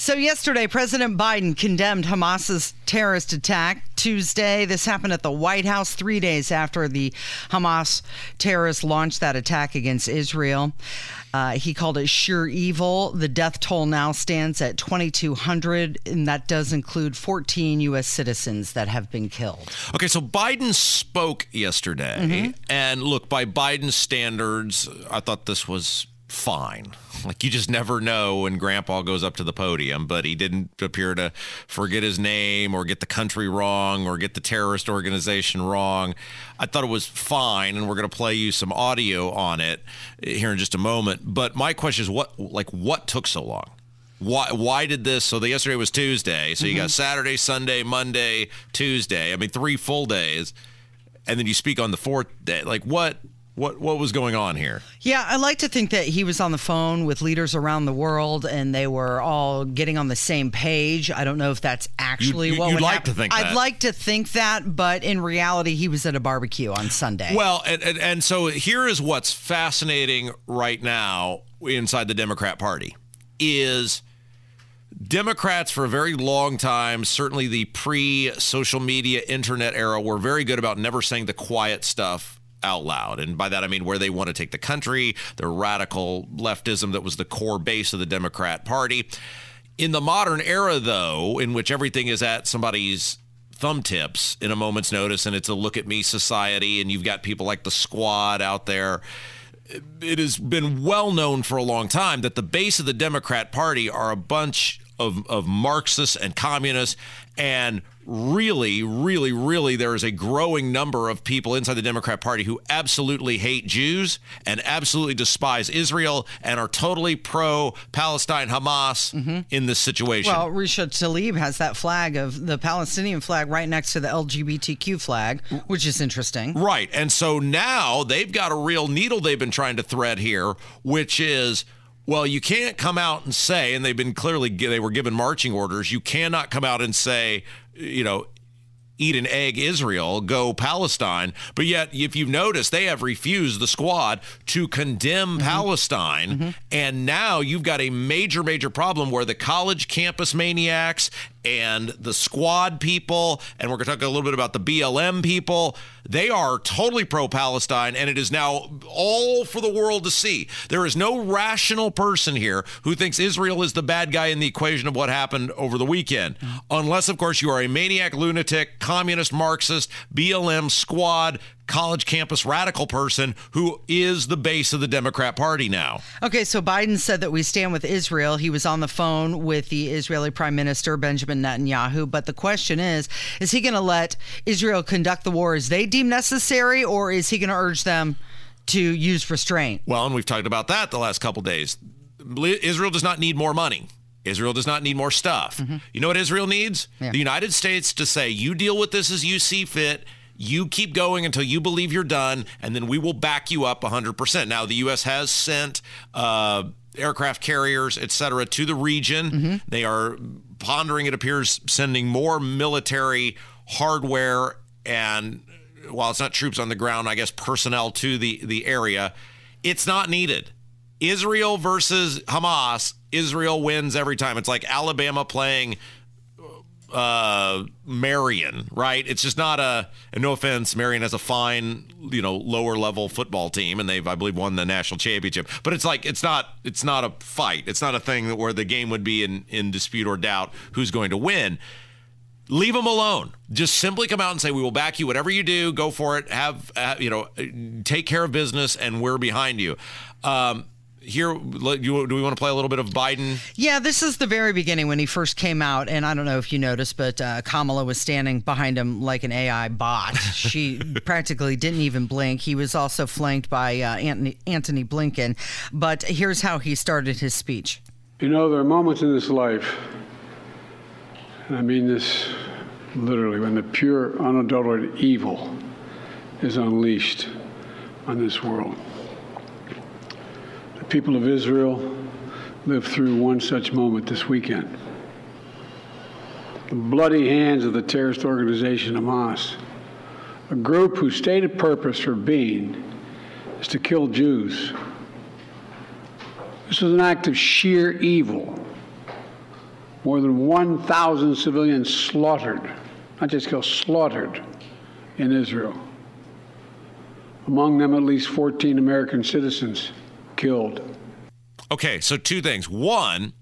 So, yesterday, President Biden condemned Hamas's terrorist attack. Tuesday, this happened at the White House three days after the Hamas terrorists launched that attack against Israel. Uh, he called it sheer evil. The death toll now stands at 2,200, and that does include 14 U.S. citizens that have been killed. Okay, so Biden spoke yesterday. Mm-hmm. And look, by Biden's standards, I thought this was fine. Like you just never know when grandpa goes up to the podium, but he didn't appear to forget his name or get the country wrong or get the terrorist organization wrong. I thought it was fine and we're going to play you some audio on it here in just a moment. But my question is what like what took so long? Why why did this so the yesterday was Tuesday, so you mm-hmm. got Saturday, Sunday, Monday, Tuesday. I mean 3 full days. And then you speak on the fourth day. Like what what what was going on here? Yeah, I like to think that he was on the phone with leaders around the world, and they were all getting on the same page. I don't know if that's actually you, you, what you'd would like happen. to think. I'd that. like to think that, but in reality, he was at a barbecue on Sunday. Well, and, and, and so here is what's fascinating right now inside the Democrat Party is. Democrats, for a very long time, certainly the pre social media internet era, were very good about never saying the quiet stuff out loud. And by that, I mean where they want to take the country, their radical leftism that was the core base of the Democrat Party. In the modern era, though, in which everything is at somebody's thumb tips in a moment's notice and it's a look at me society, and you've got people like the squad out there. It has been well known for a long time that the base of the Democrat Party are a bunch of, of Marxists and communists and really, really, really, there is a growing number of people inside the Democrat Party who absolutely hate Jews and absolutely despise Israel and are totally pro Palestine Hamas mm-hmm. in this situation. Well, Rashida Tlaib has that flag of the Palestinian flag right next to the LGBTQ flag, which is interesting. Right. And so now they've got a real needle they've been trying to thread here, which is well, you can't come out and say, and they've been clearly, they were given marching orders, you cannot come out and say, you know, eat an egg Israel, go Palestine. But yet, if you've noticed, they have refused the squad to condemn mm-hmm. Palestine. Mm-hmm. And now you've got a major, major problem where the college campus maniacs and the squad people, and we're going to talk a little bit about the BLM people. They are totally pro Palestine, and it is now all for the world to see. There is no rational person here who thinks Israel is the bad guy in the equation of what happened over the weekend. Mm-hmm. Unless, of course, you are a maniac, lunatic, communist, Marxist, BLM squad college campus radical person who is the base of the Democrat Party now. Okay, so Biden said that we stand with Israel. He was on the phone with the Israeli Prime Minister Benjamin Netanyahu. But the question is is he going to let Israel conduct the war as they deem necessary, or is he going to urge them to use restraint? Well, and we've talked about that the last couple days. Israel does not need more money. Israel does not need more stuff. Mm-hmm. You know what Israel needs? Yeah. The United States to say, you deal with this as you see fit you keep going until you believe you're done, and then we will back you up 100%. Now, the U.S. has sent uh, aircraft carriers, et cetera, to the region. Mm-hmm. They are pondering, it appears, sending more military hardware and while it's not troops on the ground, I guess personnel to the, the area. It's not needed. Israel versus Hamas, Israel wins every time. It's like Alabama playing uh, Marion, right? It's just not a. And no offense, Marion has a fine, you know, lower level football team, and they've, I believe, won the national championship. But it's like it's not. It's not a fight. It's not a thing where the game would be in in dispute or doubt who's going to win. Leave them alone. Just simply come out and say, "We will back you. Whatever you do, go for it. Have, have you know, take care of business, and we're behind you." Um, here do we want to play a little bit of biden? Yeah this is the very beginning when he first came out and i don't know if you noticed but uh, kamala was standing behind him like an ai bot. She practically didn't even blink. He was also flanked by uh, antony, antony blinken. But here's how he started his speech. You know there are moments in this life and i mean this literally when the pure unadulterated evil is unleashed on this world people of Israel lived through one such moment this weekend. the bloody hands of the terrorist organization Hamas, a group whose stated purpose for being is to kill Jews. This was an act of sheer evil. More than 1,000 civilians slaughtered, not just killed, slaughtered in Israel. Among them, at least 14 American citizens killed. Okay, so two things. One,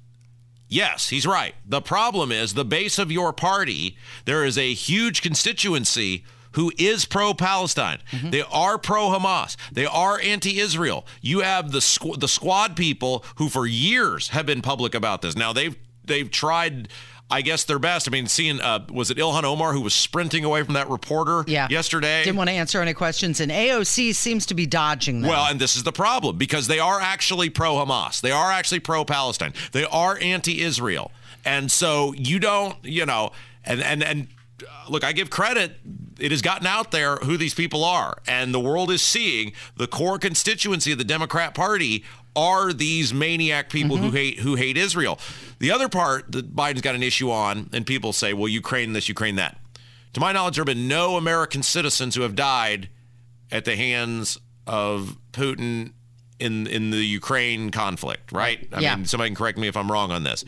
yes, he's right. The problem is the base of your party, there is a huge constituency who is pro Palestine. Mm-hmm. They are pro Hamas. They are anti Israel. You have the squ- the squad people who for years have been public about this. Now they've they've tried I guess their best. I mean, seeing uh, was it Ilhan Omar who was sprinting away from that reporter yeah. yesterday? Didn't want to answer any questions, and AOC seems to be dodging them. Well, and this is the problem because they are actually pro Hamas. They are actually pro Palestine. They are anti Israel, and so you don't, you know, and and and uh, look, I give credit. It has gotten out there who these people are, and the world is seeing the core constituency of the Democrat Party are these maniac people mm-hmm. who hate who hate Israel. The other part that Biden's got an issue on, and people say, well, Ukraine this, Ukraine that. To my knowledge, there have been no American citizens who have died at the hands of Putin in in the Ukraine conflict, right? I yeah. mean, somebody can correct me if I'm wrong on this.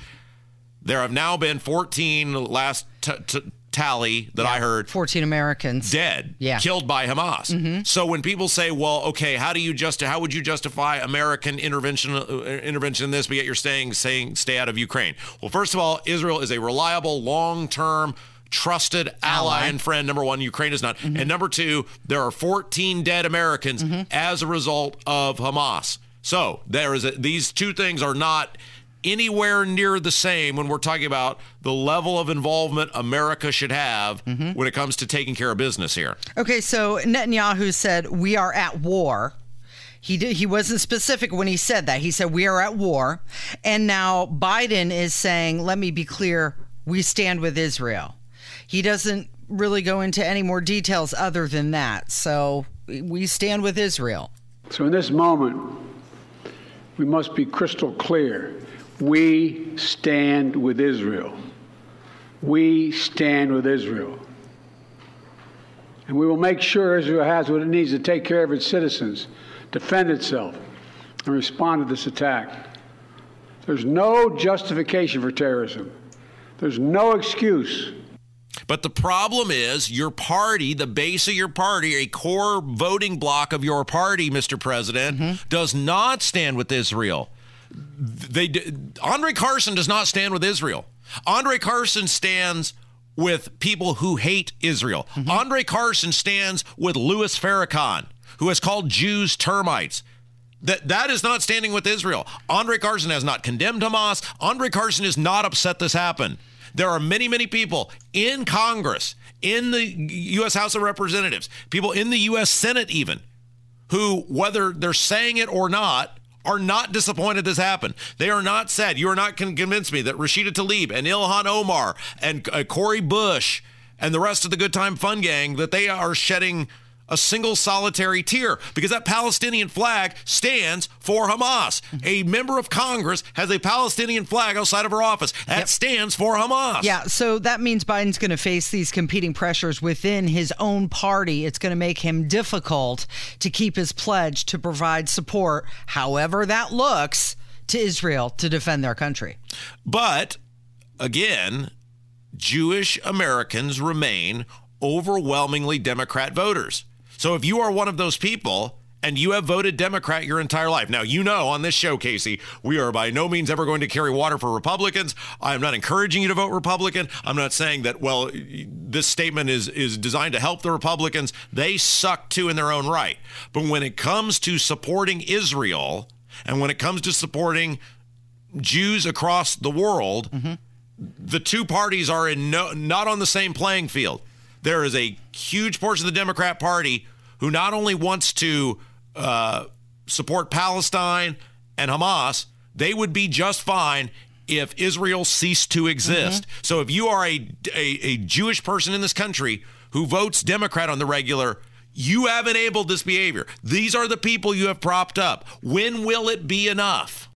There have now been 14 last t- t- tally that yeah, I heard 14 Americans dead, yeah. killed by Hamas. Mm-hmm. So when people say, "Well, okay, how do you just how would you justify American intervention uh, intervention in this but yet you're saying saying stay out of Ukraine?" Well, first of all, Israel is a reliable long-term trusted ally, ally, and friend. Number one, Ukraine is not. Mm-hmm. And number two, there are 14 dead Americans mm-hmm. as a result of Hamas. So there is a, these two things are not anywhere near the same when we're talking about the level of involvement America should have mm-hmm. when it comes to taking care of business here. Okay, so Netanyahu said we are at war. He did, he wasn't specific when he said that. He said we are at war. And now Biden is saying, let me be clear, we stand with Israel. He doesn't really go into any more details other than that. So we stand with Israel. So in this moment, we must be crystal clear we stand with Israel. We stand with Israel. And we will make sure Israel has what it needs to take care of its citizens, defend itself, and respond to this attack. There's no justification for terrorism. There's no excuse. But the problem is your party, the base of your party, a core voting block of your party, Mr. President, mm-hmm. does not stand with Israel they Andre Carson does not stand with Israel. Andre Carson stands with people who hate Israel. Mm-hmm. Andre Carson stands with Louis Farrakhan, who has called Jews termites. That that is not standing with Israel. Andre Carson has not condemned Hamas. Andre Carson is not upset this happened. There are many, many people in Congress, in the U.S. House of Representatives, people in the U.S. Senate, even, who, whether they're saying it or not, are not disappointed this happened. They are not sad. You are not con- convinced me that Rashida Tlaib and Ilhan Omar and uh, Cori Bush and the rest of the Good Time Fun Gang that they are shedding a single solitary tear because that Palestinian flag stands for Hamas. A member of Congress has a Palestinian flag outside of her office. That yep. stands for Hamas. Yeah, so that means Biden's going to face these competing pressures within his own party. It's going to make him difficult to keep his pledge to provide support, however that looks, to Israel to defend their country. But again, Jewish Americans remain overwhelmingly Democrat voters. So if you are one of those people, and you have voted Democrat your entire life. Now, you know on this show, Casey, we are by no means ever going to carry water for Republicans. I'm not encouraging you to vote Republican. I'm not saying that, well, this statement is, is designed to help the Republicans. They suck too in their own right. But when it comes to supporting Israel and when it comes to supporting Jews across the world, mm-hmm. the two parties are in no, not on the same playing field there is a huge portion of the Democrat Party who not only wants to uh, support Palestine and Hamas, they would be just fine if Israel ceased to exist. Mm-hmm. So if you are a, a, a Jewish person in this country who votes Democrat on the regular, you have enabled this behavior. These are the people you have propped up. When will it be enough?